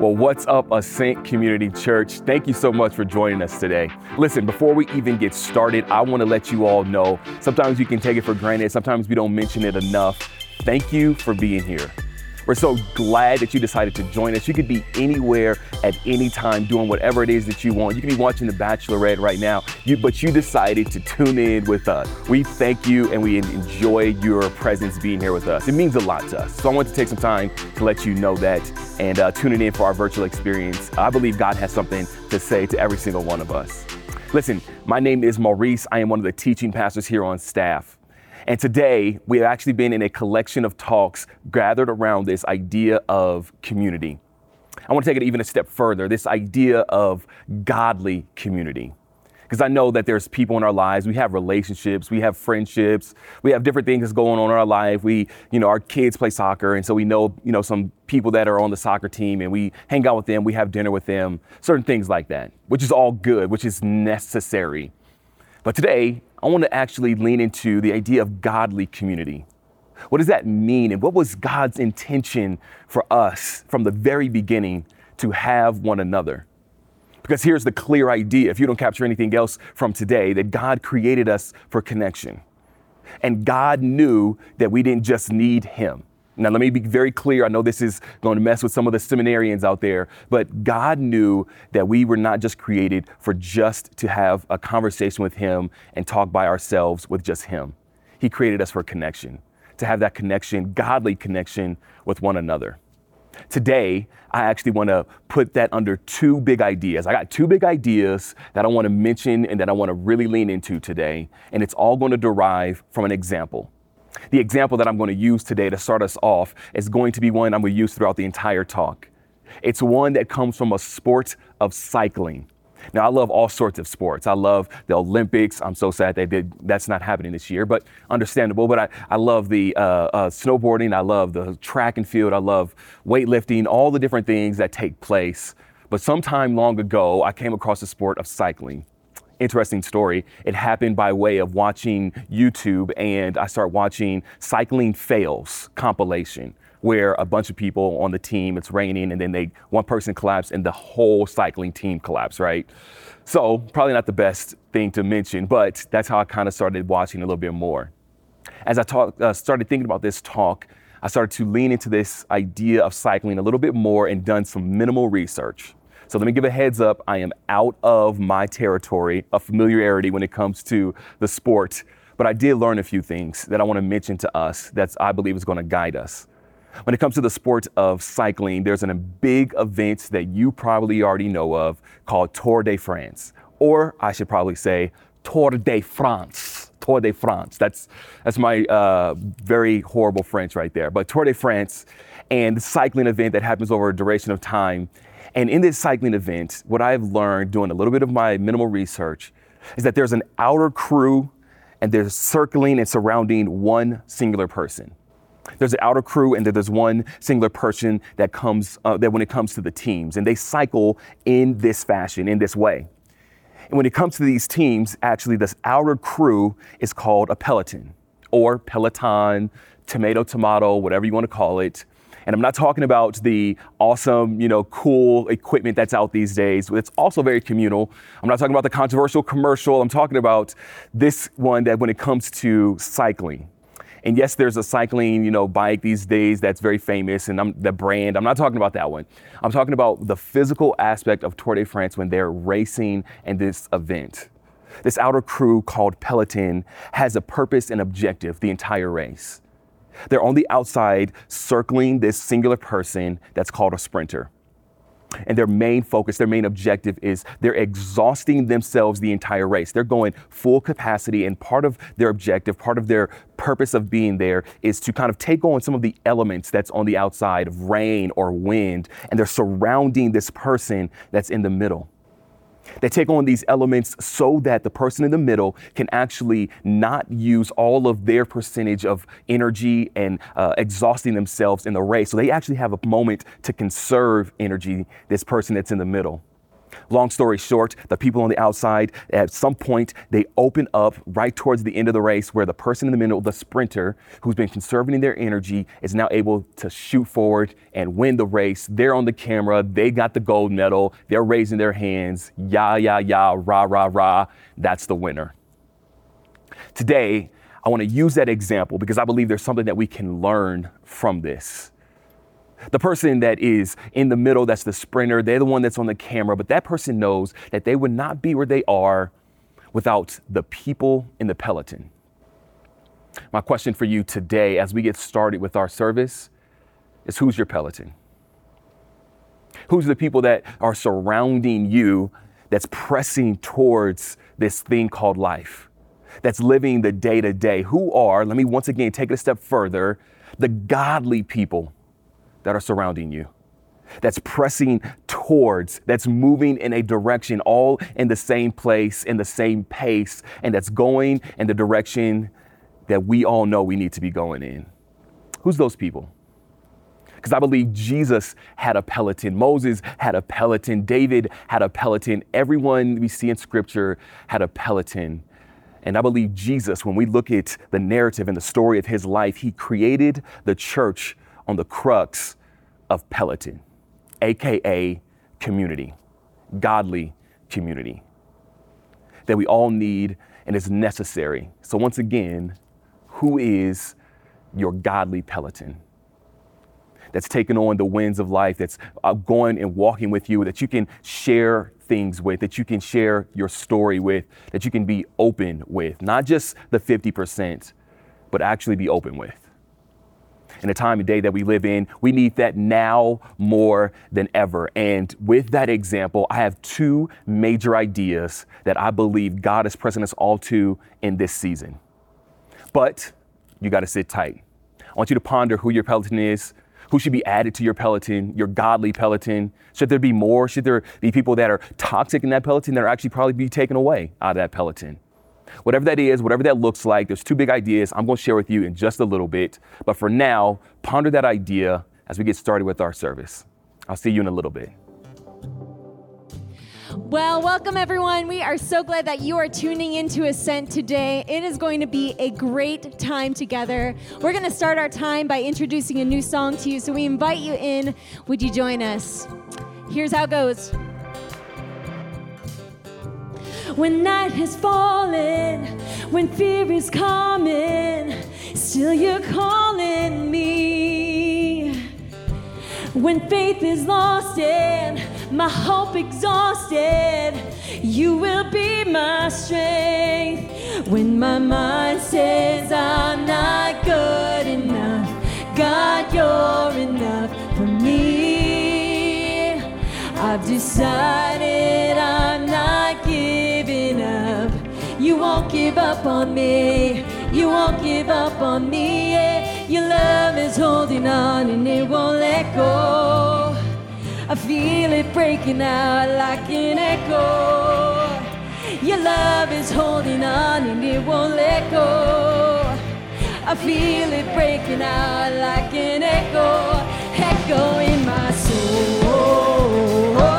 Well, what's up, Ascent Community Church? Thank you so much for joining us today. Listen, before we even get started, I want to let you all know sometimes you can take it for granted, sometimes we don't mention it enough. Thank you for being here. We're so glad that you decided to join us. You could be anywhere at any time doing whatever it is that you want. You can be watching The Bachelorette right now, you, but you decided to tune in with us. We thank you and we enjoy your presence being here with us. It means a lot to us. So I want to take some time to let you know that and uh, tuning in for our virtual experience. I believe God has something to say to every single one of us. Listen, my name is Maurice. I am one of the teaching pastors here on staff. And today, we have actually been in a collection of talks gathered around this idea of community. I want to take it even a step further this idea of godly community. Because I know that there's people in our lives, we have relationships, we have friendships, we have different things that's going on in our life. We, you know, our kids play soccer, and so we know, you know, some people that are on the soccer team, and we hang out with them, we have dinner with them, certain things like that, which is all good, which is necessary. But today, I want to actually lean into the idea of godly community. What does that mean? And what was God's intention for us from the very beginning to have one another? Because here's the clear idea if you don't capture anything else from today, that God created us for connection. And God knew that we didn't just need Him. Now, let me be very clear. I know this is going to mess with some of the seminarians out there, but God knew that we were not just created for just to have a conversation with Him and talk by ourselves with just Him. He created us for connection, to have that connection, godly connection with one another. Today, I actually want to put that under two big ideas. I got two big ideas that I want to mention and that I want to really lean into today, and it's all going to derive from an example. The example that I'm going to use today to start us off is going to be one I'm going to use throughout the entire talk. It's one that comes from a sport of cycling. Now, I love all sorts of sports. I love the Olympics. I'm so sad they did. That's not happening this year, but understandable. But I, I love the uh, uh, snowboarding. I love the track and field. I love weightlifting. All the different things that take place. But sometime long ago, I came across the sport of cycling interesting story. It happened by way of watching YouTube, and I start watching Cycling Fails compilation, where a bunch of people on the team, it's raining, and then they one person collapsed, and the whole cycling team collapsed. Right. So probably not the best thing to mention, but that's how I kind of started watching a little bit more. As I talk, uh, started thinking about this talk, I started to lean into this idea of cycling a little bit more and done some minimal research. So let me give a heads up. I am out of my territory of familiarity when it comes to the sport, but I did learn a few things that I want to mention to us that I believe is going to guide us. When it comes to the sport of cycling, there's a big event that you probably already know of called Tour de France, or I should probably say Tour de France. Tour de France. That's that's my uh, very horrible French right there. But Tour de France and the cycling event that happens over a duration of time and in this cycling event, what I've learned doing a little bit of my minimal research is that there's an outer crew and they're circling and surrounding one singular person. There's an outer crew and there's one singular person that comes uh, that when it comes to the teams and they cycle in this fashion, in this way. And when it comes to these teams, actually this outer crew is called a peloton or peloton, tomato tomato, whatever you want to call it. And I'm not talking about the awesome, you know, cool equipment that's out these days. It's also very communal. I'm not talking about the controversial commercial. I'm talking about this one that when it comes to cycling. And yes, there's a cycling, you know, bike these days that's very famous, and I'm, the brand. I'm not talking about that one. I'm talking about the physical aspect of Tour de France when they're racing in this event. This outer crew called Peloton has a purpose and objective the entire race. They're on the outside circling this singular person that's called a sprinter. And their main focus, their main objective is they're exhausting themselves the entire race. They're going full capacity, and part of their objective, part of their purpose of being there is to kind of take on some of the elements that's on the outside of rain or wind, and they're surrounding this person that's in the middle. They take on these elements so that the person in the middle can actually not use all of their percentage of energy and uh, exhausting themselves in the race. So they actually have a moment to conserve energy, this person that's in the middle. Long story short, the people on the outside, at some point, they open up right towards the end of the race where the person in the middle, the sprinter, who's been conserving their energy, is now able to shoot forward and win the race. They're on the camera, they got the gold medal, they're raising their hands, yah, yah, yah, rah, rah, rah. That's the winner. Today, I want to use that example because I believe there's something that we can learn from this. The person that is in the middle, that's the sprinter, they're the one that's on the camera, but that person knows that they would not be where they are without the people in the peloton. My question for you today, as we get started with our service, is who's your peloton? Who's the people that are surrounding you that's pressing towards this thing called life? That's living the day to day. Who are, let me once again take it a step further, the godly people that are surrounding you, that's pressing towards, that's moving in a direction, all in the same place, in the same pace, and that's going in the direction that we all know we need to be going in. Who's those people? Because I believe Jesus had a peloton, Moses had a peloton, David had a peloton, everyone we see in scripture had a peloton. And I believe Jesus, when we look at the narrative and the story of his life, he created the church on the crux of Peloton, AKA community, godly community that we all need and is necessary. So, once again, who is your godly Peloton? That's taking on the winds of life, that's uh, going and walking with you, that you can share things with, that you can share your story with, that you can be open with, not just the 50%, but actually be open with in the time and day that we live in. We need that now more than ever. And with that example, I have two major ideas that I believe God is pressing us all to in this season. But you got to sit tight. I want you to ponder who your Peloton is, who should be added to your Peloton, your godly Peloton. Should there be more? Should there be people that are toxic in that Peloton that are actually probably be taken away out of that Peloton? Whatever that is, whatever that looks like, there's two big ideas I'm going to share with you in just a little bit. But for now, ponder that idea as we get started with our service. I'll see you in a little bit. Well, welcome everyone. We are so glad that you are tuning into Ascent today. It is going to be a great time together. We're going to start our time by introducing a new song to you. So we invite you in. Would you join us? Here's how it goes. When night has fallen, when fear is coming, still you're calling me. When faith is lost and my hope exhausted, you will be my strength. When my mind says I'm not good enough, God, you're enough for me. I've decided I'm not. You won't give up on me. You won't give up on me. Yeah. Your love is holding on and it won't let go. I feel it breaking out like an echo. Your love is holding on and it won't let go. I feel it breaking out like an echo, echo in my soul.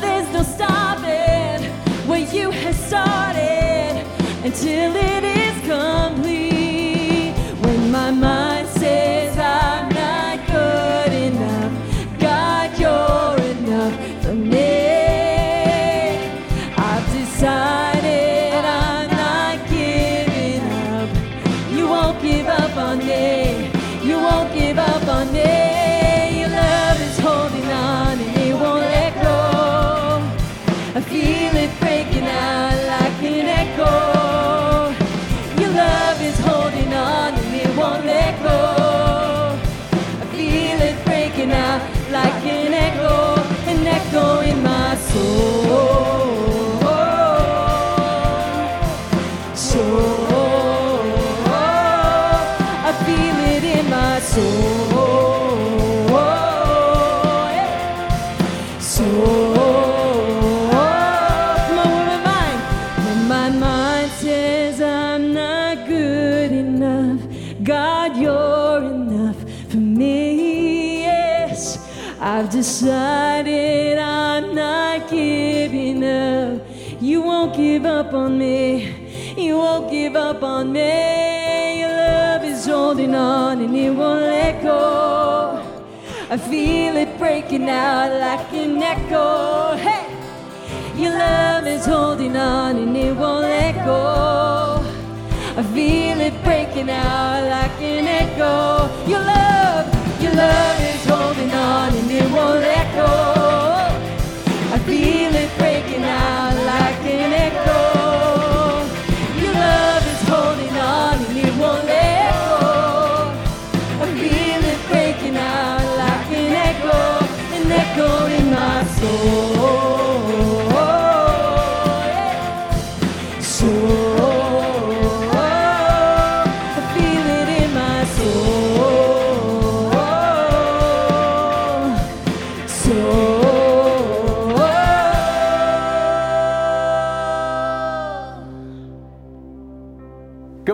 There's no stopping what you have started. Until it is me. Your love is holding on and it won't let go. I feel it breaking out like an echo. Hey! Your love is holding on and it won't let go. I feel it breaking out like an echo. Your love, your love is holding on and it won't let go.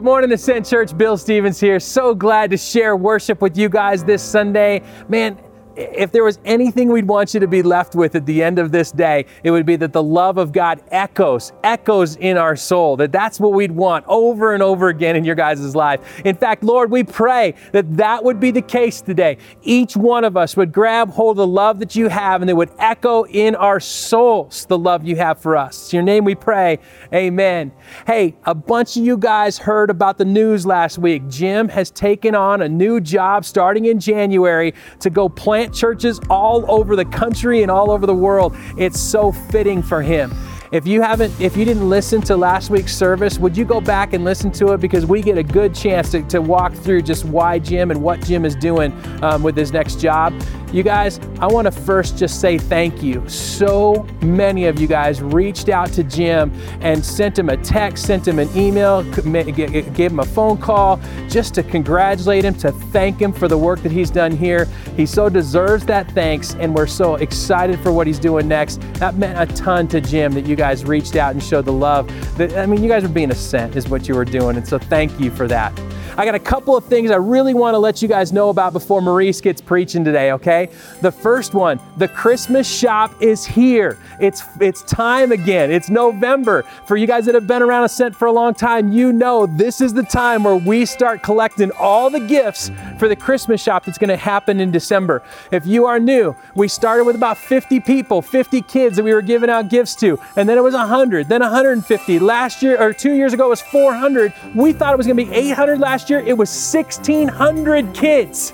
Morning, Ascent Church. Bill Stevens here. So glad to share worship with you guys this Sunday. Man, if there was anything we'd want you to be left with at the end of this day, it would be that the love of God echoes, echoes in our soul. That that's what we'd want over and over again in your guys' life. In fact, Lord, we pray that that would be the case today. Each one of us would grab hold of the love that you have and it would echo in our souls the love you have for us. In your name we pray. Amen. Hey, a bunch of you guys heard about the news last week. Jim has taken on a new job starting in January to go plant churches all over the country and all over the world. It's so fitting for him. If you haven't, if you didn't listen to last week's service, would you go back and listen to it? Because we get a good chance to, to walk through just why Jim and what Jim is doing um, with his next job. You guys, I want to first just say thank you. So many of you guys reached out to Jim and sent him a text, sent him an email, gave him a phone call just to congratulate him, to thank him for the work that he's done here. He so deserves that thanks, and we're so excited for what he's doing next. That meant a ton to Jim that you guys reached out and showed the love. That I mean, you guys were being a sent, is what you were doing, and so thank you for that. I got a couple of things I really want to let you guys know about before Maurice gets preaching today, okay? The first one, the Christmas shop is here. It's it's time again. It's November. For you guys that have been around Ascent for a long time, you know this is the time where we start collecting all the gifts for the Christmas shop that's going to happen in December. If you are new, we started with about 50 people, 50 kids that we were giving out gifts to, and then it was 100, then 150. Last year or 2 years ago it was 400. We thought it was going to be 800 last year. It was 1600 kids.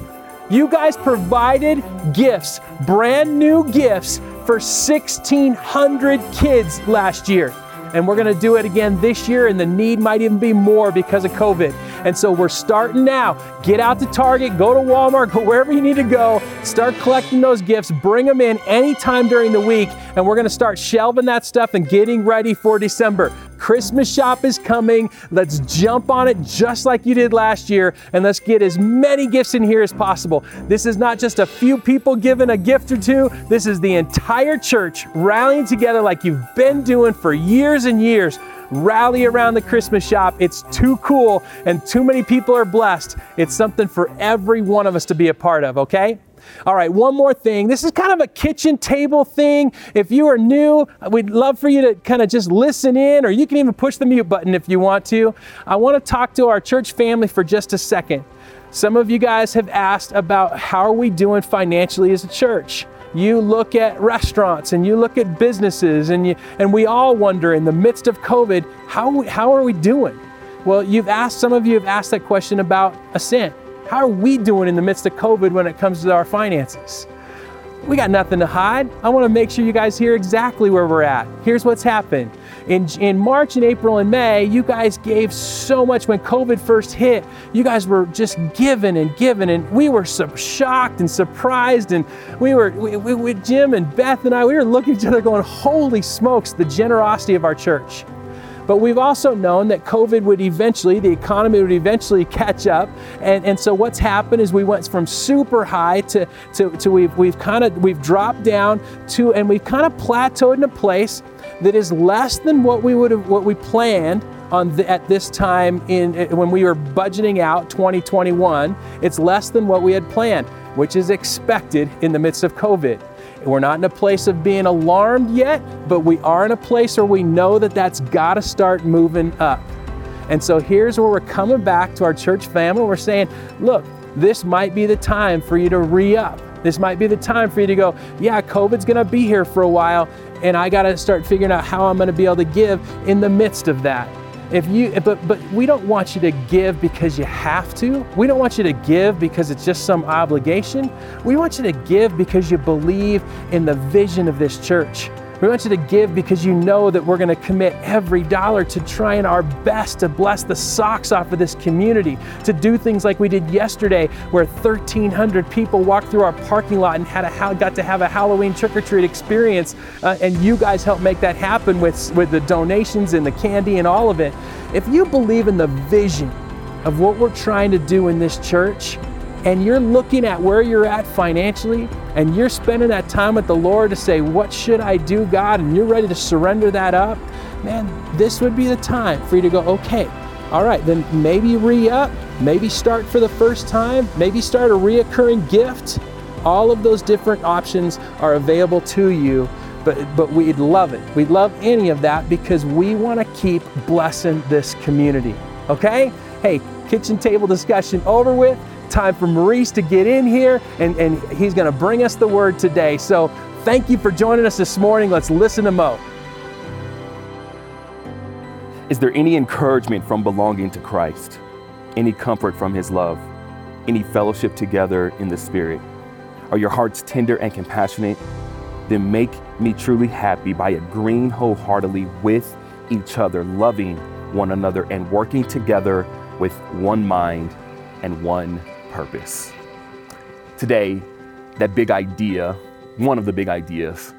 You guys provided gifts, brand new gifts for 1,600 kids last year. And we're going to do it again this year, and the need might even be more because of COVID. And so we're starting now. Get out to Target, go to Walmart, go wherever you need to go. Start collecting those gifts, bring them in anytime during the week, and we're going to start shelving that stuff and getting ready for December. Christmas shop is coming. Let's jump on it just like you did last year, and let's get as many gifts in here as possible. This is not just a few people giving a gift or two, this is the entire church rallying together like you've been doing for years and years rally around the Christmas shop. It's too cool and too many people are blessed. It's something for every one of us to be a part of, okay? All right, one more thing. This is kind of a kitchen table thing. If you are new, we'd love for you to kind of just listen in, or you can even push the mute button if you want to. I want to talk to our church family for just a second. Some of you guys have asked about how are we doing financially as a church you look at restaurants and you look at businesses and you and we all wonder in the midst of covid how how are we doing well you've asked some of you have asked that question about ascent how are we doing in the midst of covid when it comes to our finances we got nothing to hide. I want to make sure you guys hear exactly where we're at. Here's what's happened. In, in March and April and May, you guys gave so much when COVID first hit. You guys were just giving and giving, and we were so shocked and surprised. And we were, we, we, Jim and Beth and I, we were looking at each other going, Holy smokes, the generosity of our church. But we've also known that COVID would eventually, the economy would eventually catch up. And, and so what's happened is we went from super high to, to, to we've, we've kind of, we've dropped down to, and we've kind of plateaued in a place that is less than what we would have, what we planned on the, at this time in eh, when we were budgeting out 2021 it's less than what we had planned which is expected in the midst of COVID. We're not in a place of being alarmed yet, but we are in a place where we know that that's got to start moving up. And so here's where we're coming back to our church family. We're saying, look, this might be the time for you to re up. This might be the time for you to go, yeah, COVID's gonna be here for a while, and I gotta start figuring out how I'm gonna be able to give in the midst of that. If you, but, but we don't want you to give because you have to. We don't want you to give because it's just some obligation. We want you to give because you believe in the vision of this church. We want you to give because you know that we're going to commit every dollar to trying our best to bless the socks off of this community, to do things like we did yesterday, where 1,300 people walked through our parking lot and had a, got to have a Halloween trick or treat experience. Uh, and you guys helped make that happen with, with the donations and the candy and all of it. If you believe in the vision of what we're trying to do in this church, and you're looking at where you're at financially and you're spending that time with the Lord to say, What should I do, God? and you're ready to surrender that up, man, this would be the time for you to go, Okay, all right, then maybe re up, maybe start for the first time, maybe start a reoccurring gift. All of those different options are available to you, but, but we'd love it. We'd love any of that because we want to keep blessing this community. Okay? Hey, kitchen table discussion over with time for Maurice to get in here, and, and he's going to bring us the word today. So thank you for joining us this morning. Let's listen to Mo. Is there any encouragement from belonging to Christ? Any comfort from his love? Any fellowship together in the Spirit? Are your hearts tender and compassionate? Then make me truly happy by agreeing wholeheartedly with each other, loving one another, and working together with one mind and one purpose. Today, that big idea, one of the big ideas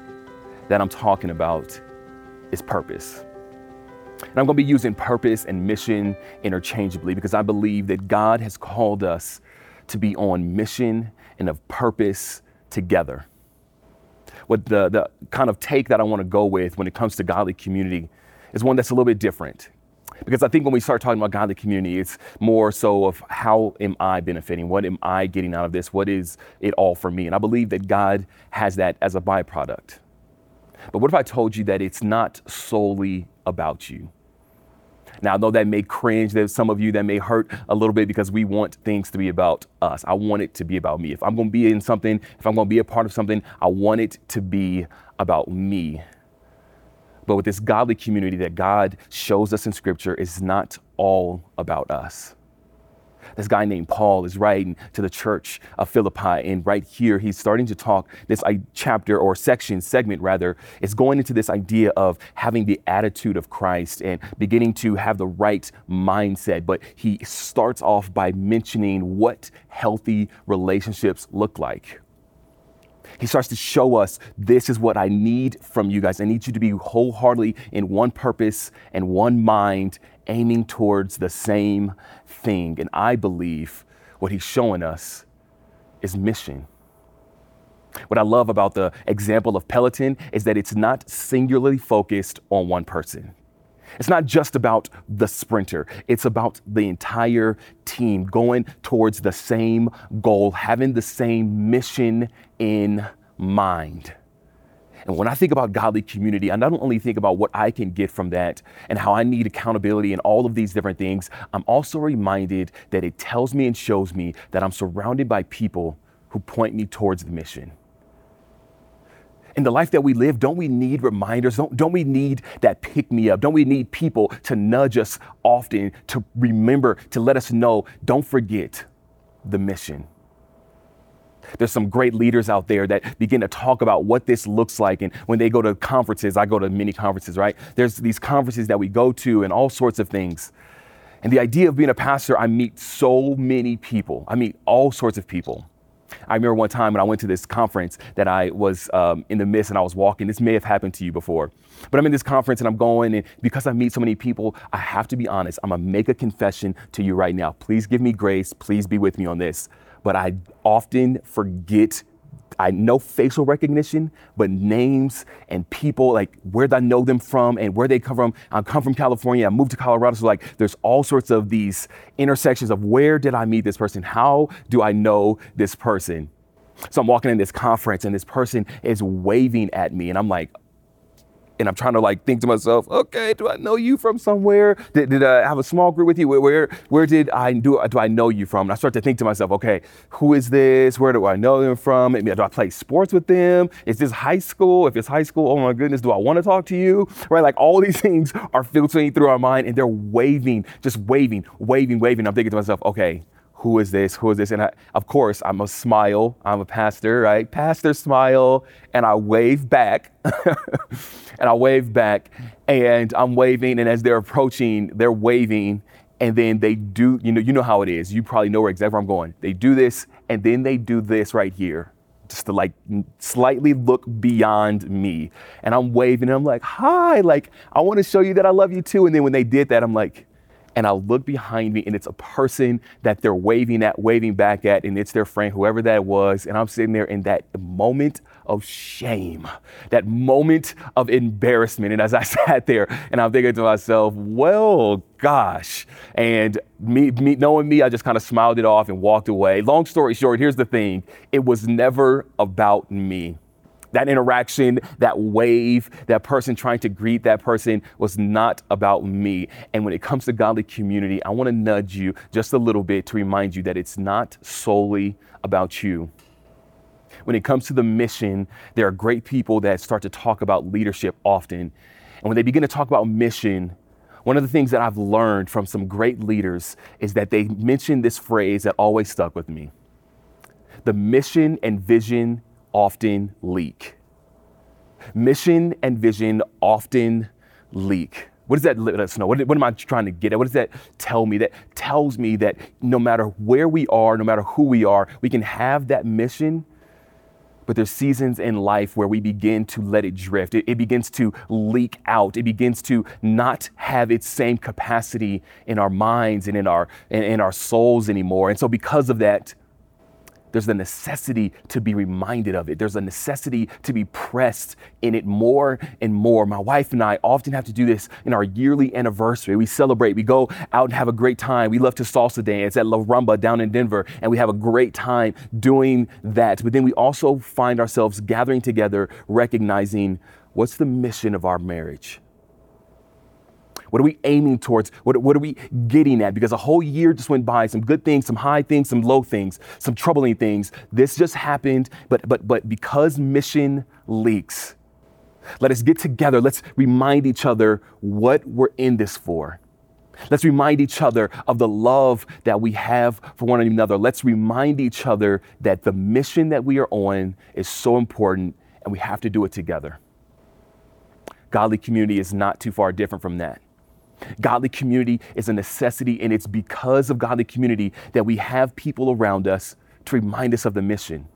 that I'm talking about is purpose. And I'm going to be using purpose and mission interchangeably because I believe that God has called us to be on mission and of purpose together. What the, the kind of take that I want to go with when it comes to godly community is one that's a little bit different. Because I think when we start talking about godly community, it's more so of how am I benefiting? What am I getting out of this? What is it all for me? And I believe that God has that as a byproduct. But what if I told you that it's not solely about you? Now, I know that may cringe. There's some of you that may hurt a little bit because we want things to be about us. I want it to be about me. If I'm going to be in something, if I'm going to be a part of something, I want it to be about me but with this godly community that God shows us in Scripture is not all about us. This guy named Paul is writing to the church of Philippi, and right here he's starting to talk. This chapter or section, segment rather, is going into this idea of having the attitude of Christ and beginning to have the right mindset. But he starts off by mentioning what healthy relationships look like. He starts to show us this is what I need from you guys. I need you to be wholeheartedly in one purpose and one mind, aiming towards the same thing. And I believe what he's showing us is mission. What I love about the example of Peloton is that it's not singularly focused on one person. It's not just about the sprinter, it's about the entire team going towards the same goal, having the same mission in mind. And when I think about godly community, I not only think about what I can get from that and how I need accountability and all of these different things, I'm also reminded that it tells me and shows me that I'm surrounded by people who point me towards the mission in the life that we live, don't we need reminders? Don't, don't we need that pick me up? Don't we need people to nudge us often, to remember, to let us know, don't forget the mission? There's some great leaders out there that begin to talk about what this looks like. And when they go to conferences, I go to many conferences, right? There's these conferences that we go to and all sorts of things. And the idea of being a pastor, I meet so many people. I meet all sorts of people. I remember one time when I went to this conference that I was um, in the midst and I was walking. This may have happened to you before. But I'm in this conference and I'm going, and because I meet so many people, I have to be honest. I'm gonna make a confession to you right now. Please give me grace. Please be with me on this. But I often forget I know facial recognition, but names and people, like where I know them from and where they come from. I come from California, I moved to Colorado. So, like, there's all sorts of these intersections of where did I meet this person? How do I know this person? So I'm walking in this conference and this person is waving at me, and I'm like, and I'm trying to like think to myself, okay, do I know you from somewhere? Did, did I have a small group with you? Where, where, where did I do, do I know you from? And I start to think to myself, okay, who is this? Where do I know them from? Do I play sports with them? Is this high school? If it's high school, oh my goodness, do I want to talk to you? Right? Like all these things are filtering through our mind and they're waving, just waving, waving, waving. I'm thinking to myself, okay, who is this? Who is this? And I, of course, I'm a smile. I'm a pastor, right? Pastor smile, and I wave back. and I wave back, and I'm waving. And as they're approaching, they're waving, and then they do. You know, you know how it is. You probably know where exactly where I'm going. They do this, and then they do this right here, just to like slightly look beyond me. And I'm waving, and I'm like, "Hi!" Like I want to show you that I love you too. And then when they did that, I'm like and I look behind me and it's a person that they're waving at, waving back at, and it's their friend, whoever that was. And I'm sitting there in that moment of shame, that moment of embarrassment. And as I sat there and I'm thinking to myself, well, gosh. And me, me knowing me, I just kind of smiled it off and walked away. Long story short, here's the thing it was never about me that interaction, that wave, that person trying to greet that person was not about me. And when it comes to godly community, I want to nudge you just a little bit to remind you that it's not solely about you. When it comes to the mission, there are great people that start to talk about leadership often. And when they begin to talk about mission, one of the things that I've learned from some great leaders is that they mention this phrase that always stuck with me. The mission and vision often leak. Mission and vision often leak. What does that let us know? What, what, am I trying to get at? What does that tell me? That tells me that no matter where we are, no matter who we are, we can have that mission, but there's seasons in life where we begin to let it drift. It, it begins to leak out. It begins to not have its same capacity in our minds and in our, in, in our souls anymore. And so, because of that, there's a necessity to be reminded of it. There's a necessity to be pressed in it more and more. My wife and I often have to do this in our yearly anniversary. We celebrate, we go out and have a great time. We love to salsa dance at La Rumba down in Denver, and we have a great time doing that. But then we also find ourselves gathering together, recognizing what's the mission of our marriage? What are we aiming towards? What, what are we getting at? Because a whole year just went by, some good things, some high things, some low things, some troubling things. This just happened, but but but because mission leaks, let us get together. Let's remind each other what we're in this for. Let's remind each other of the love that we have for one another. Let's remind each other that the mission that we are on is so important and we have to do it together. Godly community is not too far different from that. Godly community is a necessity, and it's because of godly community that we have people around us to remind us of the mission.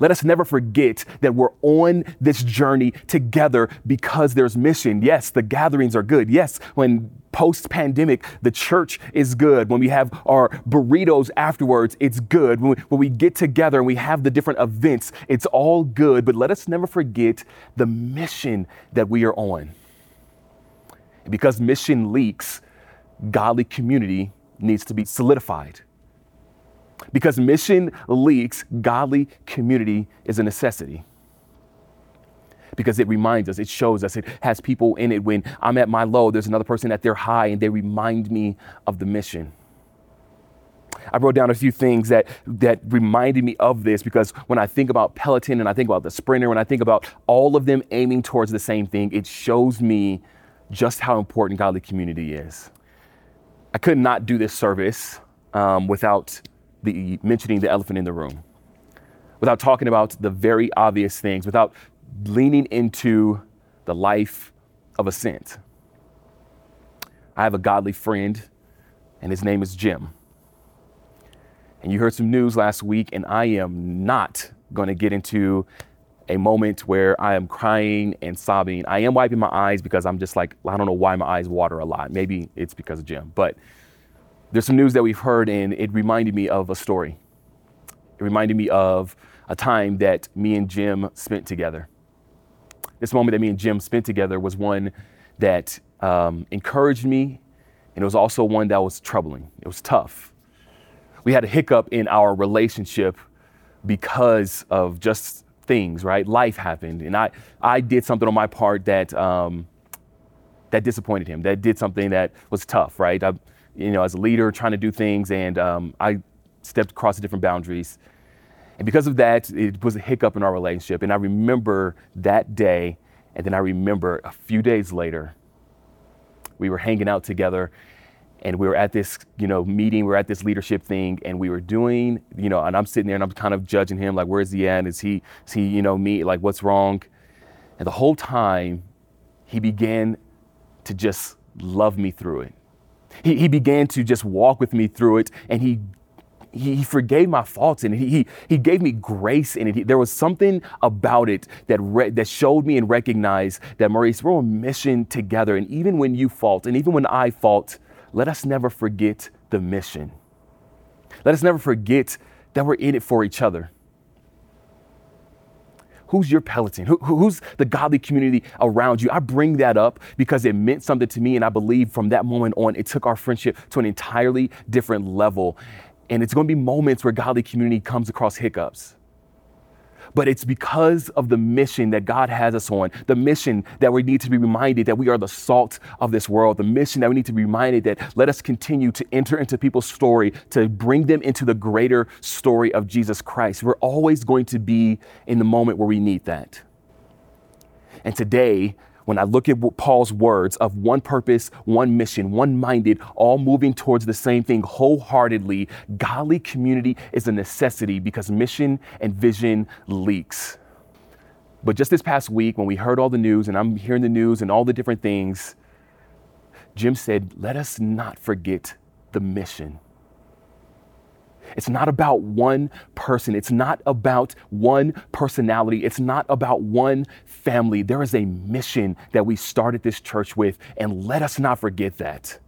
Let us never forget that we're on this journey together because there's mission. Yes, the gatherings are good. Yes, when post pandemic, the church is good. When we have our burritos afterwards, it's good. When we, when we get together and we have the different events, it's all good. But let us never forget the mission that we are on. Because mission leaks, godly community needs to be solidified. Because mission leaks, godly community is a necessity. Because it reminds us, it shows us, it has people in it. When I'm at my low, there's another person at their high, and they remind me of the mission. I wrote down a few things that, that reminded me of this because when I think about Peloton and I think about the sprinter, when I think about all of them aiming towards the same thing, it shows me just how important godly community is. I could not do this service um, without the, mentioning the elephant in the room, without talking about the very obvious things, without leaning into the life of a saint. I have a godly friend, and his name is Jim. And you heard some news last week, and I am not going to get into a moment where I am crying and sobbing. I am wiping my eyes because I'm just like, I don't know why my eyes water a lot. Maybe it's because of Jim. But there's some news that we've heard, and it reminded me of a story. It reminded me of a time that me and Jim spent together. This moment that me and Jim spent together was one that um, encouraged me, and it was also one that was troubling. It was tough. We had a hiccup in our relationship because of just things, right? Life happened, and I I did something on my part that um, that disappointed him. That did something that was tough, right? I, you know, as a leader, trying to do things, and um, I stepped across the different boundaries. And because of that, it was a hiccup in our relationship. And I remember that day, and then I remember a few days later, we were hanging out together, and we were at this, you know, meeting. We were at this leadership thing, and we were doing, you know, and I'm sitting there and I'm kind of judging him, like, where's he at? Is he, is he, you know, me? Like, what's wrong? And the whole time, he began to just love me through it. He, he began to just walk with me through it, and he he forgave my faults and he, he, he gave me grace in it. He, there was something about it that, re, that showed me and recognized that, Maurice, we're on mission together. And even when you fault, and even when I fault, let us never forget the mission. Let us never forget that we're in it for each other. Who's your Peloton? Who, who's the godly community around you? I bring that up because it meant something to me, and I believe from that moment on, it took our friendship to an entirely different level. And it's going to be moments where godly community comes across hiccups but it's because of the mission that God has us on, the mission that we need to be reminded that we are the salt of this world, the mission that we need to be reminded that let us continue to enter into people's story, to bring them into the greater story of Jesus Christ. We're always going to be in the moment where we need that. And today, when I look at Paul's words of one purpose, one mission, one minded, all moving towards the same thing wholeheartedly, godly community is a necessity because mission and vision leaks. But just this past week, when we heard all the news, and I'm hearing the news and all the different things, Jim said, let us not forget the mission. It's not about one person. It's not about one personality. It's not about one family. There is a mission that we started this church with, and let us not forget that.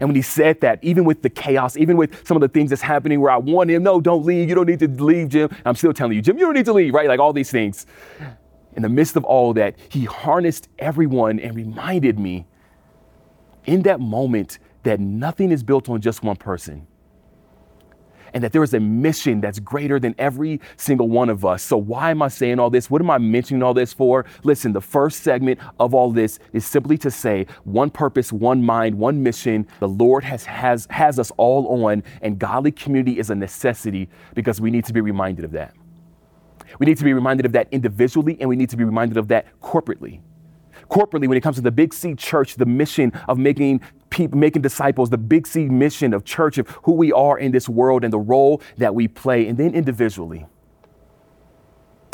And when he said that, even with the chaos, even with some of the things that's happening where I want him, no, don't leave. You don't need to leave, Jim. I'm still telling you, Jim, you don't need to leave, right? Like all these things. In the midst of all that, he harnessed everyone and reminded me in that moment that nothing is built on just one person and that there is a mission that's greater than every single one of us. So, why am I saying all this? What am I mentioning all this for? Listen, the first segment of all this is simply to say one purpose, one mind, one mission. The Lord has, has, has us all on, and godly community is a necessity because we need to be reminded of that. We need to be reminded of that individually, and we need to be reminded of that corporately corporately when it comes to the Big C church, the mission of making people, making disciples, the Big C mission of church, of who we are in this world and the role that we play, and then individually.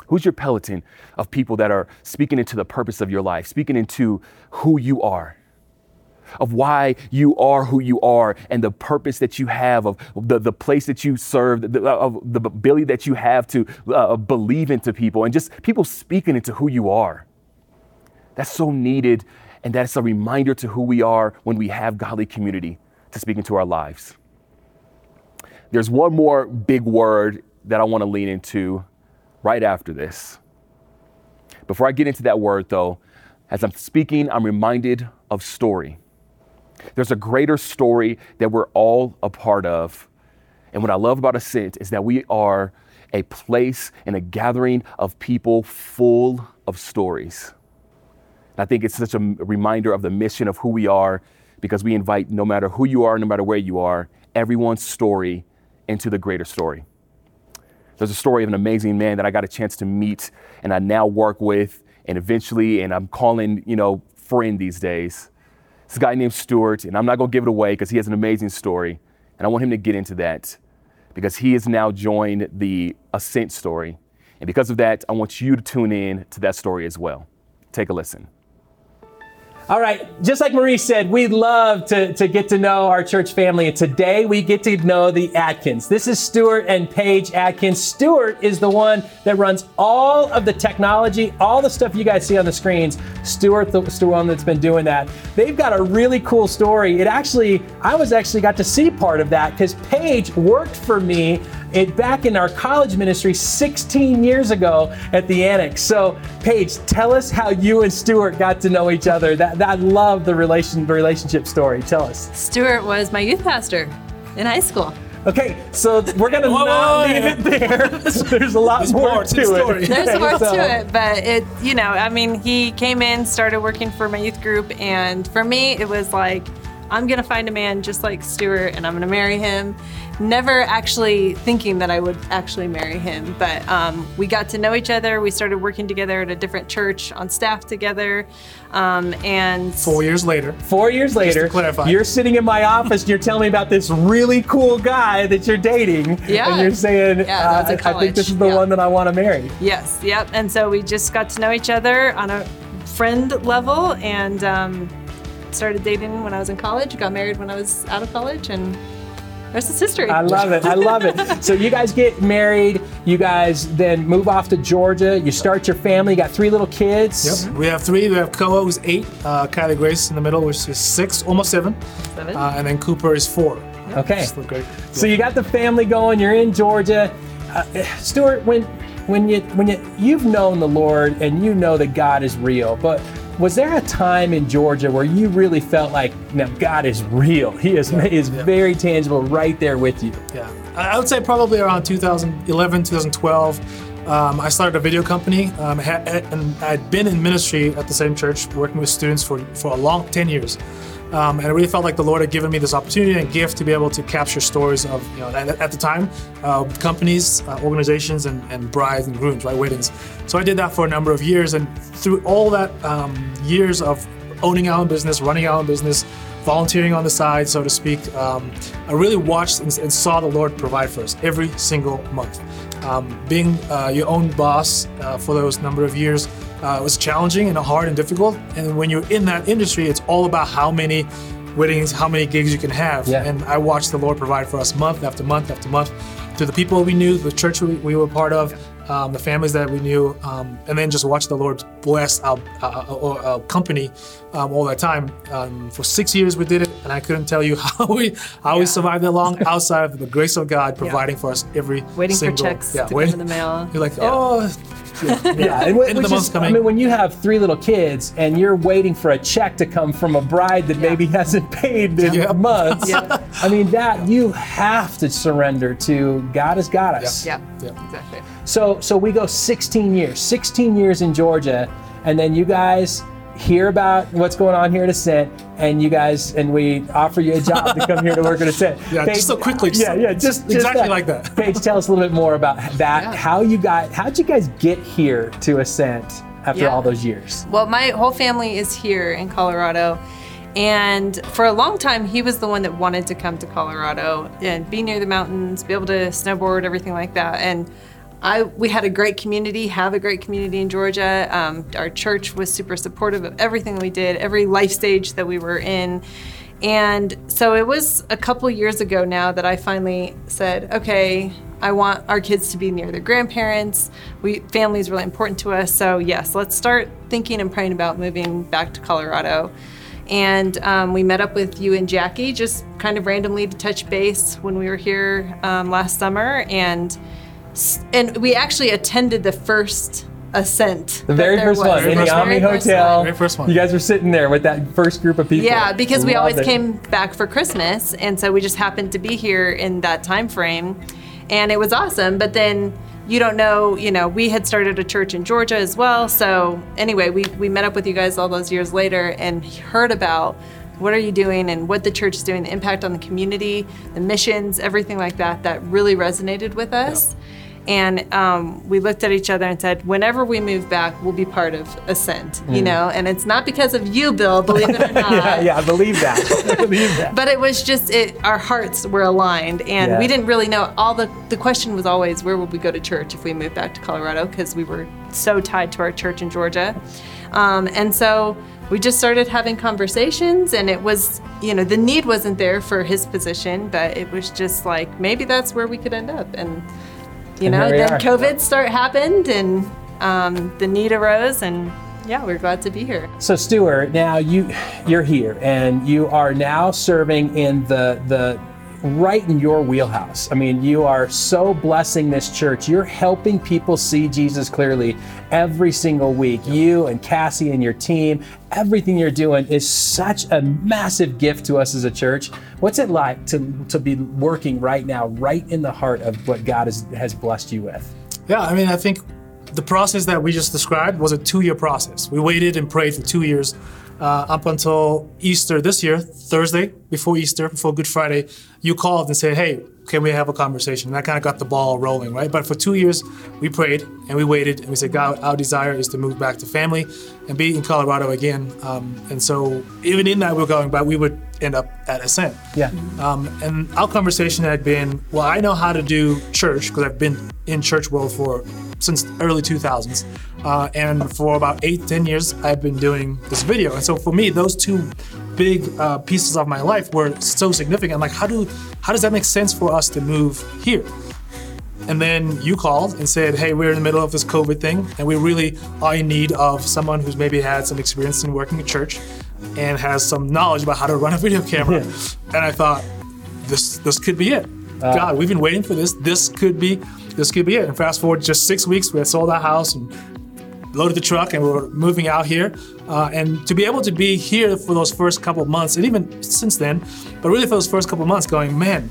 Who's your peloton of people that are speaking into the purpose of your life, speaking into who you are? Of why you are who you are and the purpose that you have, of the, the place that you serve, the, of the ability that you have to uh, believe into people, and just people speaking into who you are. That's so needed and that's a reminder to who we are when we have godly community to speak into our lives. There's one more big word that I want to lean into right after this. Before I get into that word, though, as I'm speaking, I'm reminded of story. There's a greater story that we're all a part of. And what I love about Ascent is that we are a place and a gathering of people full of stories. And I think it's such a reminder of the mission of who we are because we invite no matter who you are, no matter where you are, everyone's story into the greater story. There's a story of an amazing man that I got a chance to meet and I now work with and eventually, and I'm calling, you know, friend these days. This guy named Stuart, and I'm not gonna give it away because he has an amazing story. And I want him to get into that because he has now joined the Ascent story. And because of that, I want you to tune in to that story as well. Take a listen. All right, just like Marie said, we love to, to get to know our church family. And today we get to know the Atkins. This is Stuart and Paige Atkins. Stuart is the one that runs all of the technology, all the stuff you guys see on the screens. Stuart, the, the one that's been doing that. They've got a really cool story. It actually, I was actually got to see part of that because Paige worked for me it back in our college ministry 16 years ago at the Annex. So, Paige, tell us how you and Stuart got to know each other. That, I love the relation the relationship story. Tell us. Stuart was my youth pastor in high school. Okay, so we're gonna Whoa, not whoa, leave whoa. it there. There's a lot There's more more to to the it. story. There's more So- to it, but it, you know, I mean, he came in, started working for my youth group, and for me, it was like, I'm gonna find a man just like Stuart, and I'm gonna marry him. Never actually thinking that I would actually marry him, but um, we got to know each other. We started working together at a different church on staff together, um, and Four years later, Four years later, clarify. you're sitting in my office and you're telling me about this really cool guy that you're dating. Yeah. And you're saying, Yeah, that was in uh, I think this is the Yeah. one that I want to marry. Yes, yep. And so we just got to know each other on a friend level and um, started dating when I was in college, got married when I was out of college, and the rest is history. I love it. I love it. So you guys get married. You guys then move off to Georgia. You start your family. You got three little kids. Yep. We have three. We have Koa, who's eight. Uh, Kylie Grace in the middle, which is six, almost seven. Seven. Uh, and then Cooper is four. Okay. So great. So you got the family going. You're in Georgia. Uh, Stuart, when when you when you you've known the Lord and you know that God is real, but was there a time in Georgia where you really felt like, now God is real. He is he is yeah. very tangible, right there with you. Yeah, I would say probably around 2011, 2012. Um, I started a video company, um, and I'd been in ministry at the same church, working with students for, for a long 10 years. Um, and I really felt like the Lord had given me this opportunity and gift to be able to capture stories of, you know, at, the time, uh, companies, uh, organizations, and, and brides and grooms, right, weddings. So I did that for a number of years, and through all that um, years of owning our own business, running our own business, volunteering on the side, so to speak. Um, I really watched and, and saw the Lord provide for us every single month. Um, being uh, your own boss uh, for those number of years uh, was challenging and hard and difficult. And when you're in that industry, it's all about how many weddings, how many gigs you can have. Yeah. And I watched the Lord provide for us month after month after month to the people we knew, the church we, we were part of, um, the families that we knew, um, and then just watch the Lord bless our, our, our, our company um, all that time. Um, for six years we did it, and I couldn't tell you how we how we survived that long outside of the grace of God providing for us every Waiting for checks yeah, to wait- come in the mail. You're like, Yeah. oh, Yeah, and wh- which is- month's I mean, when you have three little kids and you're waiting for a check to come from a bride that Yeah. maybe hasn't paid in Yeah. months, Yeah. I mean, that you have to surrender to God has got us. yeah, Yeah. exactly. So so we go 16 years, 16 years in Georgia, and then you guys hear about what's going on here at Ascent, and you guys and we offer you a job to come here to work at Ascent. Yeah, just so quickly, just- yeah, yeah, just, just exactly like that. Paige, tell us a little bit more about that. Yeah. How you got? How'd you guys get here to Ascent after Yeah. all those years? Well, my whole family is here in Colorado. And for a long time, he was the one that wanted to come to Colorado and be near the mountains, be able to snowboard, everything like that. And I, we had a great community, have a great community in Georgia. Um, our church was super supportive of everything we did, every life stage that we were in. And so it was a couple years ago now that I finally said, okay, I want our kids to be near their grandparents. We family is really important to us. So yes, let's start thinking and praying about moving back to Colorado. And um, we met up with you and Jackie just kind of randomly to touch base when we were here um, last summer, and and we actually attended the first ascent. The very first was. one in the. Omni Hotel. one. Very first one. You guys were sitting there with that first group of people. Yeah, because we always it. came back for Christmas, and so we just happened to be here in that time frame, and it was awesome. But then you don't know, you know, we had started a church in Georgia as well. So anyway, we we met up with you guys all those years later and heard about what are you doing and what the church is doing, the impact on the community, the missions, everything like that. That really resonated with us. And um, we looked at each other and said, whenever we move back, we'll be part of Ascent, you know? And it's not because of you, Bill, believe it or not. yeah, yeah, I believe that. I believe that. But it was just it. Our hearts were aligned, and Yeah. we didn't really know. All the the question was always, where would we go to church if we moved back to Colorado? Because we were so tied to our church in Georgia, um, and so we just started having conversations. And it was, you know, the need wasn't there for his position, but it was just like maybe that's where we could end up. And you And know, then are. COVID start happened, and um, the need arose, and yeah, we're glad to be here. So Stuart, now you you're here and you are now serving in the the right in your wheelhouse. I mean, you are so blessing this church. You're helping people see Jesus clearly every single week. You and Cassie and your team, everything you're doing is such a massive gift to us as a church. What's it like to, to be working right now, right in the heart of what God has, has blessed you with? Yeah, I mean, I think the process that we just described was a two year process. We waited and prayed for two years uh, up until Easter this year, Thursday, before Easter, before Good Friday, you called and said, hey, can we have a conversation? And that kind of got the ball rolling, right? But for two years, we prayed and we waited and we said, God, our desire is to move back to family and be in Colorado again. Um, and so even in that we're going back, we would end up at Ascent. Yeah. Um, and our conversation had been, well, I know how to do church because I've been in church world for since early 2000s. Uh, and for about eight, ten years, I've been doing this video. And so for me, those two big uh, pieces of my life were so significant. I'm like, how do how does that make sense for us to move here? And then you called and said, hey, we're in the middle of this COVID thing, and we really are in need of someone who's maybe had some experience in working in church and has some knowledge about how to run a video camera. and I thought, this this could be it. Uh, God, we've been waiting for this. This could be this could be it. And fast forward just six weeks, we had sold our house and loaded the truck and we are moving out here. Uh, and to be able to be here for those first couple months, and even since then, but really for those first couple months, going, man,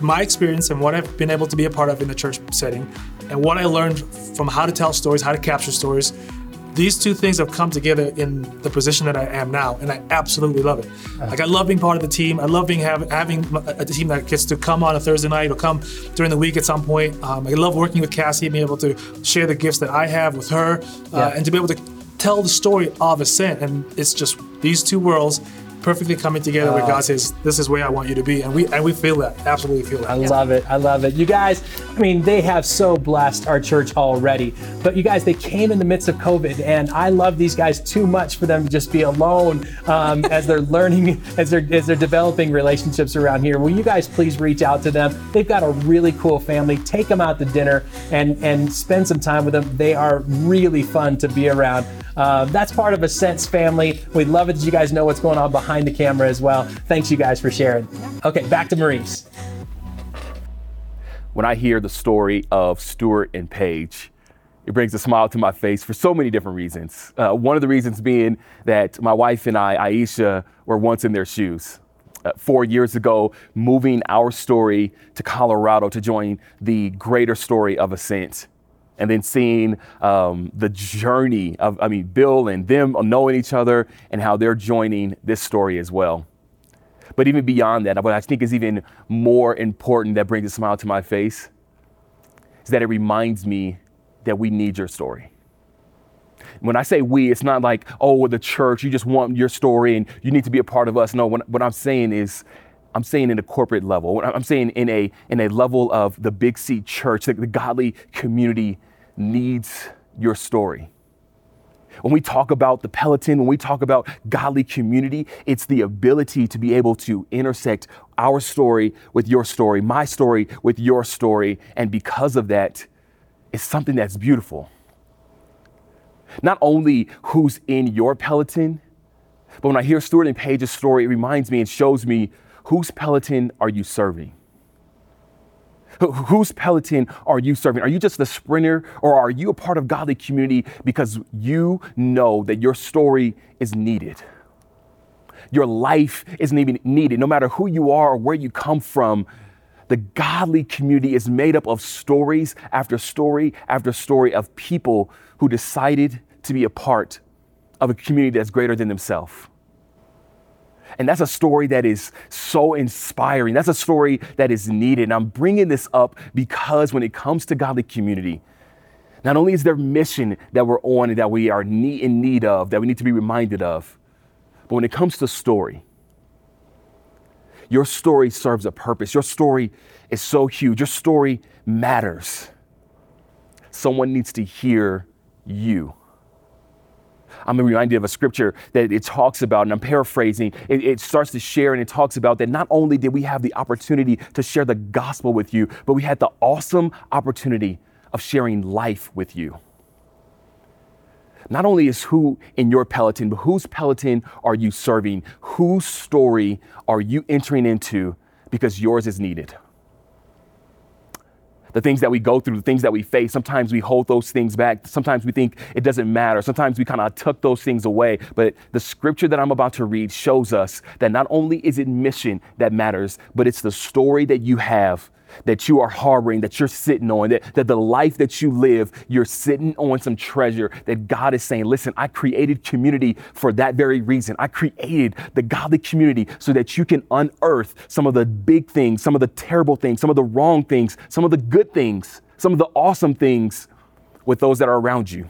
my experience and what I've been able to be a part of in the church setting, and what I learned from how to tell stories, how to capture stories, these two things have come together in the position that I am now, and I absolutely love it. Like I love being part of the team. I love being have, having a, team that gets to come on a Thursday night or come during the week at some point. Um, I love working with Cassie, being able to share the gifts that I have with her, uh, yeah. and to be able to tell the story of Ascent. And it's just these two worlds perfectly coming together where God says, "This is where I want you to be," and we and we feel that, absolutely feel that. I love it. I love it. You guys, I mean, they have so blessed our church already. But you guys, they came in the midst of COVID, and I love these guys too much for them to just be alone um, as they're learning, as they're as they're developing relationships around here. Will you guys please reach out to them? They've got a really cool family. Take them out to dinner and and spend some time with them. They are really fun to be around. Uh, that's part of Ascent family. We love it that you guys know what's going on behind the camera as well. Thanks, you guys, for sharing. Okay, back to Maurice. When I hear the story of Stuart and Paige, it brings a smile to my face for so many different reasons. Uh, one of the reasons being that my wife and I, Aisha, were once in their shoes. Uh, four years ago, moving our story to Colorado to join the greater story of Ascent and then seeing um, the journey of, I mean, Bill and them knowing each other and how they're joining this story as well. But even beyond that, what I think is even more important that brings a smile to my face is that it reminds me that we need your story. When I say we, it's not like, oh, the church, you just want your story and you need to be a part of us. No, what, what I'm saying is, I'm saying in a corporate level. I'm saying in a in a level of the Big C church, the, the godly community needs your story. When we talk about the Peloton, when we talk about godly community, it's the ability to be able to intersect our story with your story, my story with your story. And because of that, it's something that's beautiful. Not only who's in your Peloton, but when I hear Stuart and Paige's story, it reminds me and shows me whose Peloton are you serving? Whose Peloton are you serving? Are you just the sprinter or are you a part of godly community because you know that your story is needed? Your life is needed. No matter who you are or where you come from, the godly community is made up of stories after story after story of people who decided to be a part of a community that's greater than themselves. And that's a story that is so inspiring. That's a story that is needed. And I'm bringing this up because when it comes to godly community, not only is there mission that we're on and that we are in need of, that we need to be reminded of, but when it comes to story, your story serves a purpose. Your story is so huge. Your story matters. Someone needs to hear you. I'm reminded of a scripture that it talks about, and I'm paraphrasing. It, it, starts to share and it talks about that not only did we have the opportunity to share the gospel with you, but we had the awesome opportunity of sharing life with you. Not only is who in your peloton, but whose peloton are you serving? Whose story are you entering into? because yours is needed. The things that we go through, the things that we face, sometimes we hold those things back. Sometimes we think it doesn't matter. Sometimes we kind of tuck those things away. But the scripture that I'm about to read shows us that not only is it mission that matters, but it's the story that you have that you are harboring, that you're sitting on, that, that the life that you live, you're sitting on some treasure that God is saying, listen, I created community for that very reason. I created the godly community so that you can unearth some of the big things, some of the terrible things, some of the wrong things, some of the good things, some of the awesome things with those that are around you.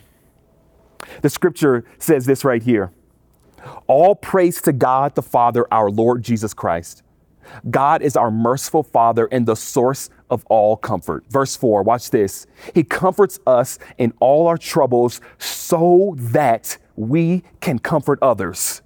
The scripture says this right here. All praise to God the Father, our Lord Jesus Christ God is our merciful Father and the source of all comfort. Verse 4, watch this. He comforts us in all our troubles so that we can comfort others.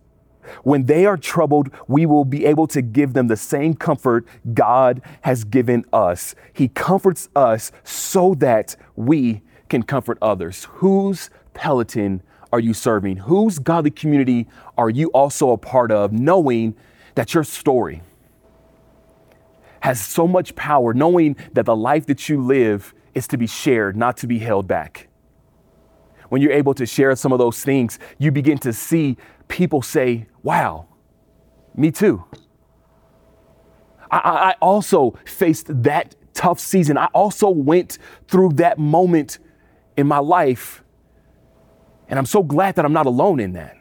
When they are troubled, we will be able to give them the same comfort God has given us. He comforts us so that we can comfort others. Whose Peloton are you serving? Whose godly community are you also a part of, knowing that your story, has so much power, knowing that the life that you live is to be shared, not to be held back. When you're able to share some of those things, you begin to see people say, Wow, me too. I, I also faced that tough season. I also went through that moment in my life. And I'm so glad that I'm not alone in that.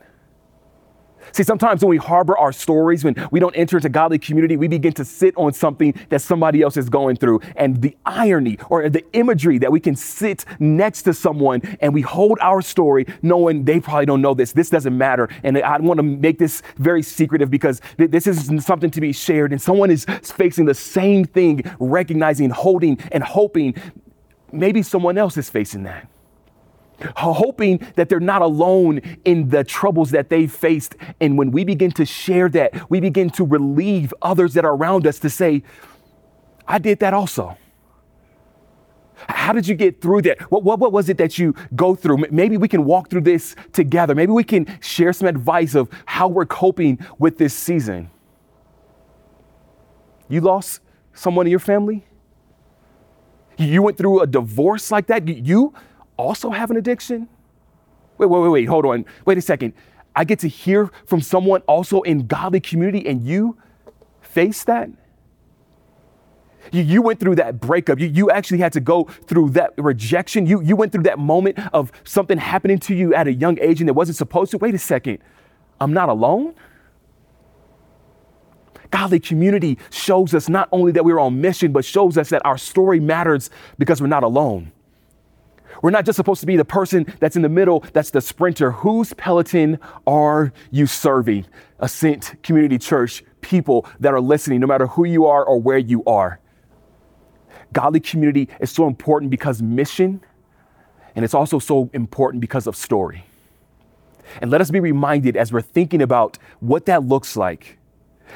See, sometimes when we harbor our stories, when we don't enter into godly community, we begin to sit on something that somebody else is going through. And the irony or the imagery that we can sit next to someone and we hold our story knowing they probably don't know this. This doesn't matter. And I want to make this very secretive because this is something to be shared. And someone is facing the same thing, recognizing, holding, and hoping maybe someone else is facing that hoping that they're not alone in the troubles that they've faced. And when we begin to share that, we begin to relieve others that are around us to say, I did that also. How did you get through that? What, what, what was it that you go through? Maybe we can walk through this together. Maybe we can share some advice of how we're coping with this season. You lost someone in your family? You went through a divorce like that? You also have an addiction? Wait, wait, wait, wait, hold on. Wait a second. I get to hear from someone also in godly community and you face that? You, you went through that breakup. You, you actually had to go through that rejection. You, you went through that moment of something happening to you at a young age and it wasn't supposed to. Wait a second. I'm not alone? Godly community shows us not only that we're on mission, but shows us that our story matters because we're not alone. We're not just supposed to be the person that's in the middle, that's the sprinter. Whose Peloton are you serving? Ascent Community Church, people that are listening, no matter who you are or where you are. Godly community is so important because mission, and it's also so important because of story. And let us be reminded as we're thinking about what that looks like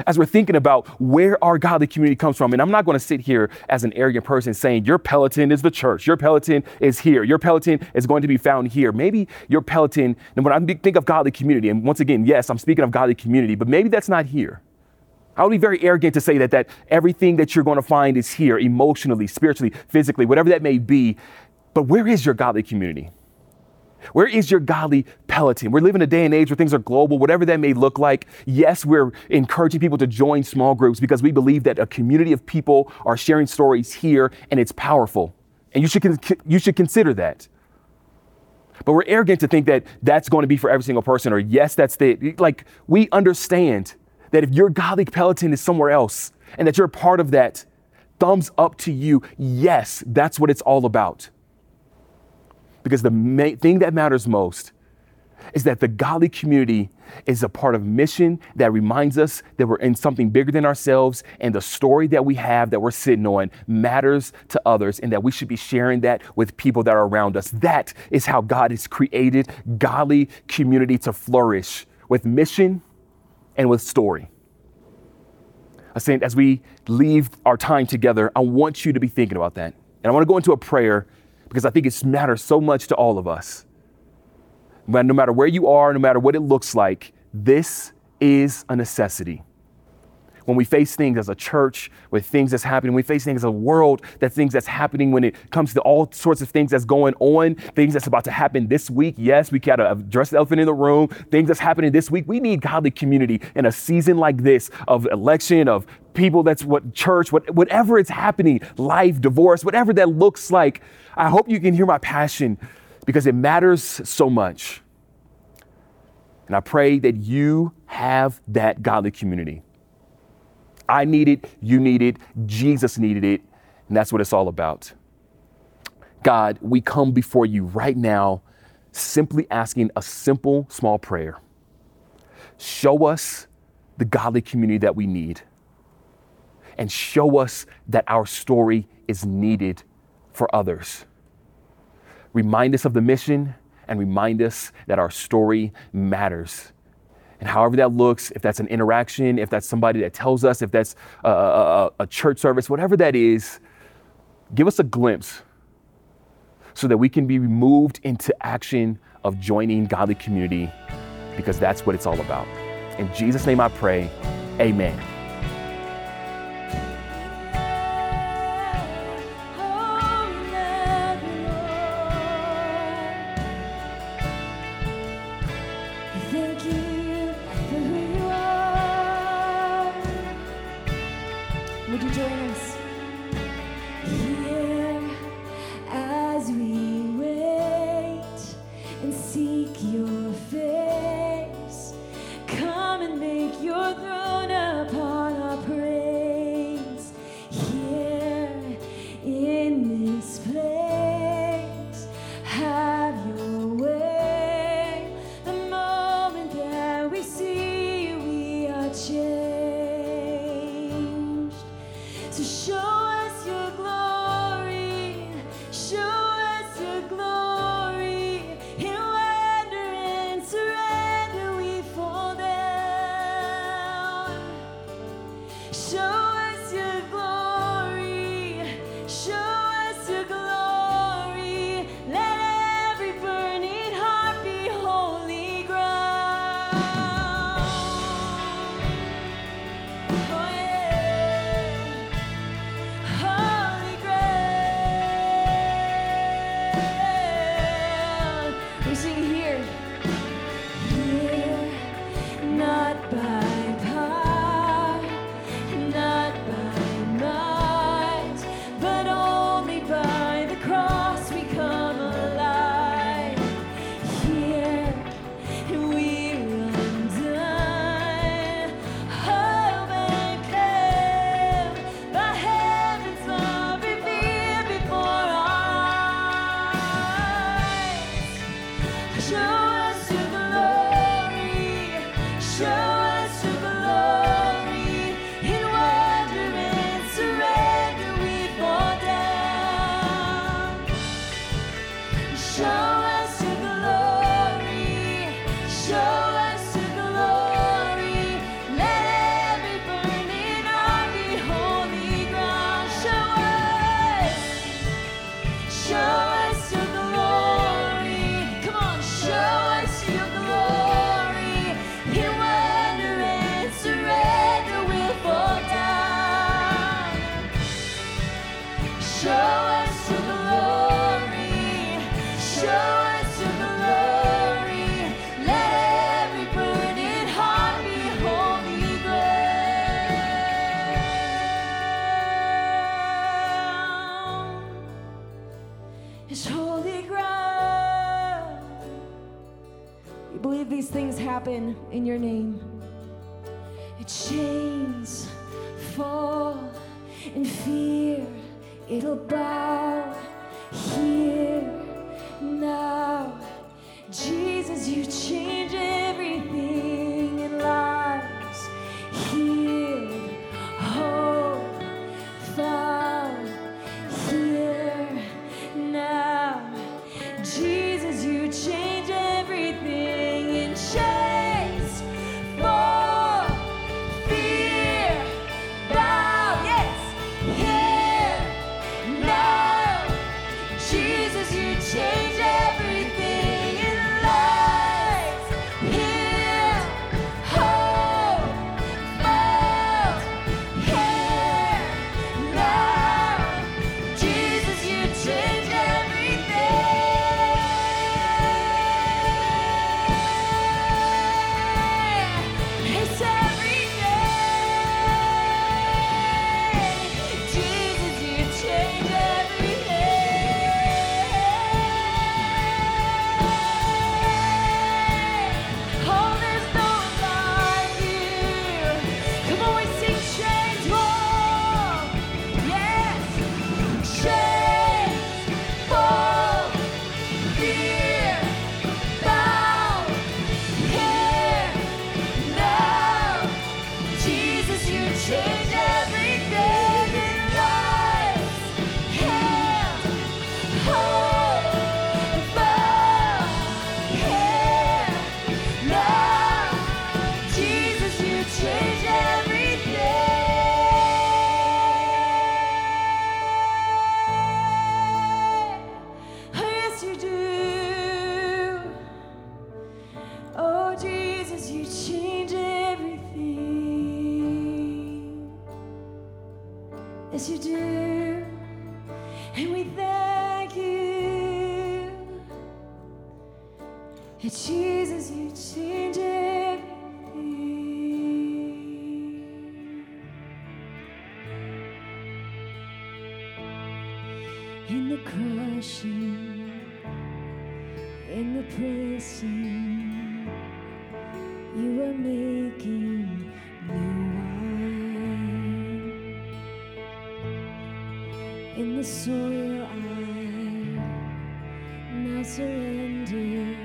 as we're thinking about where our godly community comes from. And I'm not going to sit here as an arrogant person saying, Your Peloton is the church, your Peloton is here, your Peloton is going to be found here. Maybe your Peloton, and when I think of godly community, and once again, yes, I'm speaking of godly community, but maybe that's not here. I would be very arrogant to say that, that everything that you're going to find is here emotionally, spiritually, physically, whatever that may be. But where is your godly community? Where is your godly Peloton? We're living a day and age where things are global, whatever that may look like. Yes, we're encouraging people to join small groups because we believe that a community of people are sharing stories here and it's powerful. And you should, you should consider that. But we're arrogant to think that that's going to be for every single person, or yes, that's the, like, we understand that if your godly Peloton is somewhere else and that you're a part of that, thumbs up to you. Yes, that's what it's all about. Because the main thing that matters most is that the godly community is a part of mission that reminds us that we're in something bigger than ourselves and the story that we have that we're sitting on matters to others and that we should be sharing that with people that are around us. That is how God has created godly community to flourish with mission and with story. Saint, as we leave our time together, I want you to be thinking about that. And I want to go into a prayer because I think it matters so much to all of us. No matter where you are, no matter what it looks like, this is a necessity. when we face things as a church, with things that's happening, we face things as a world, that things that's happening when it comes to all sorts of things that's going on, things that's about to happen this week. Yes, we gotta address the elephant in the room, things that's happening this week. We need godly community in a season like this of election, of people that's what church, what, whatever it's happening, life, divorce, whatever that looks like. I hope you can hear my passion because it matters so much. And I pray that you have that godly community. I need it, you need it, Jesus needed it, and that's what it's all about. God, we come before you right now simply asking a simple, small prayer. Show us the godly community that we need, and show us that our story is needed for others. Remind us of the mission and remind us that our story matters. And however that looks, if that's an interaction, if that's somebody that tells us, if that's a, a, a, church service, whatever that is, give us a glimpse so that we can be moved into action of joining godly community because that's what it's all about. In Jesus' name I pray, amen. In your name. Yes, you do. And we thank you. And Jesus, you change everything. In the crushing, in the pressing, you are making The soil, I now surrender.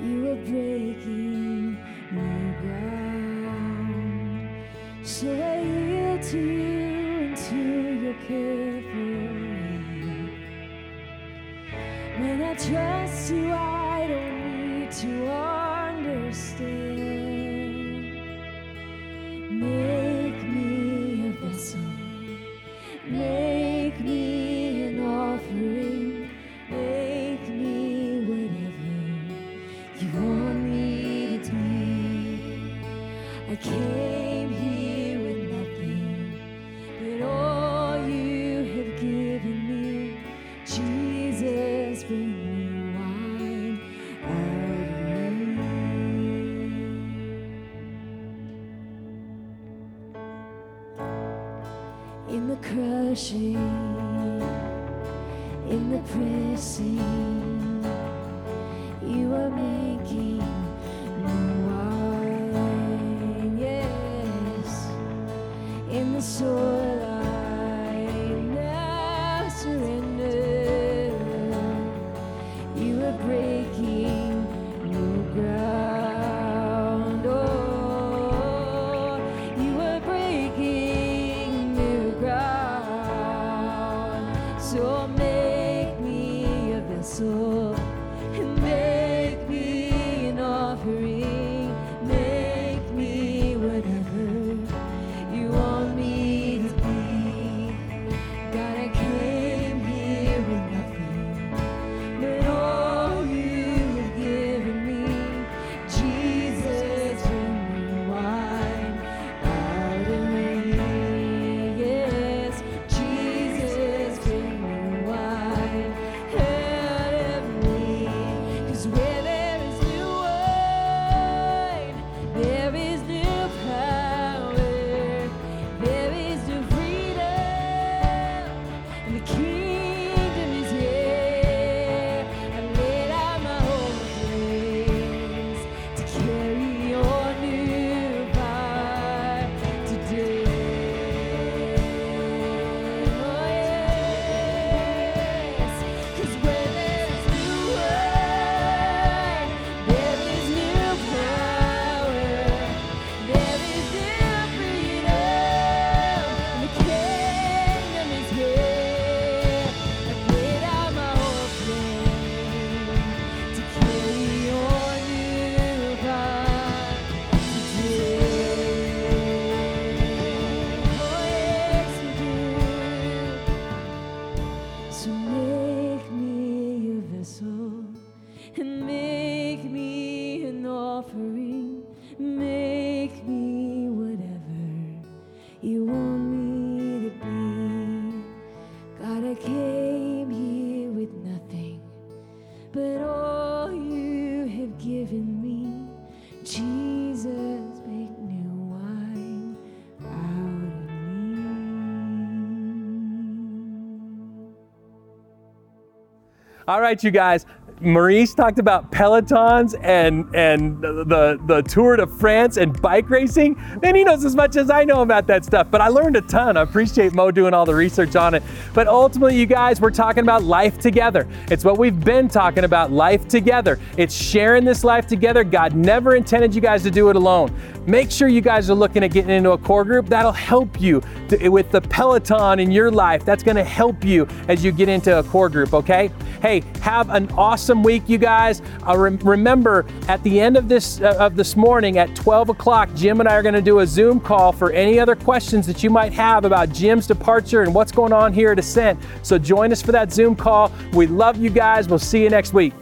You are breaking new ground. So I yield to you and to your care for me. When I trust you, in the soil All right, you guys. Maurice talked about Pelotons and and the the Tour de France and bike racing. Man, he knows as much as I know about that stuff. But I learned a ton. I appreciate Mo doing all the research on it. But ultimately, you guys, we're talking about life together. It's what we've been talking about, life together. It's sharing this life together. God never intended you guys to do it alone. Make sure you guys are looking at getting into a core group. That'll help you to, with the Peloton in your life. That's going to help you as you get into a core group. Okay. Hey, have an awesome week, you guys. Uh, rem- remember, at the end of this uh, of this morning at 12 o'clock, Jim and I are going to do a Zoom call for any other questions that you might have about Jim's departure and what's going on here at Ascent. So join us for that Zoom call. We love you guys. We'll see you next week.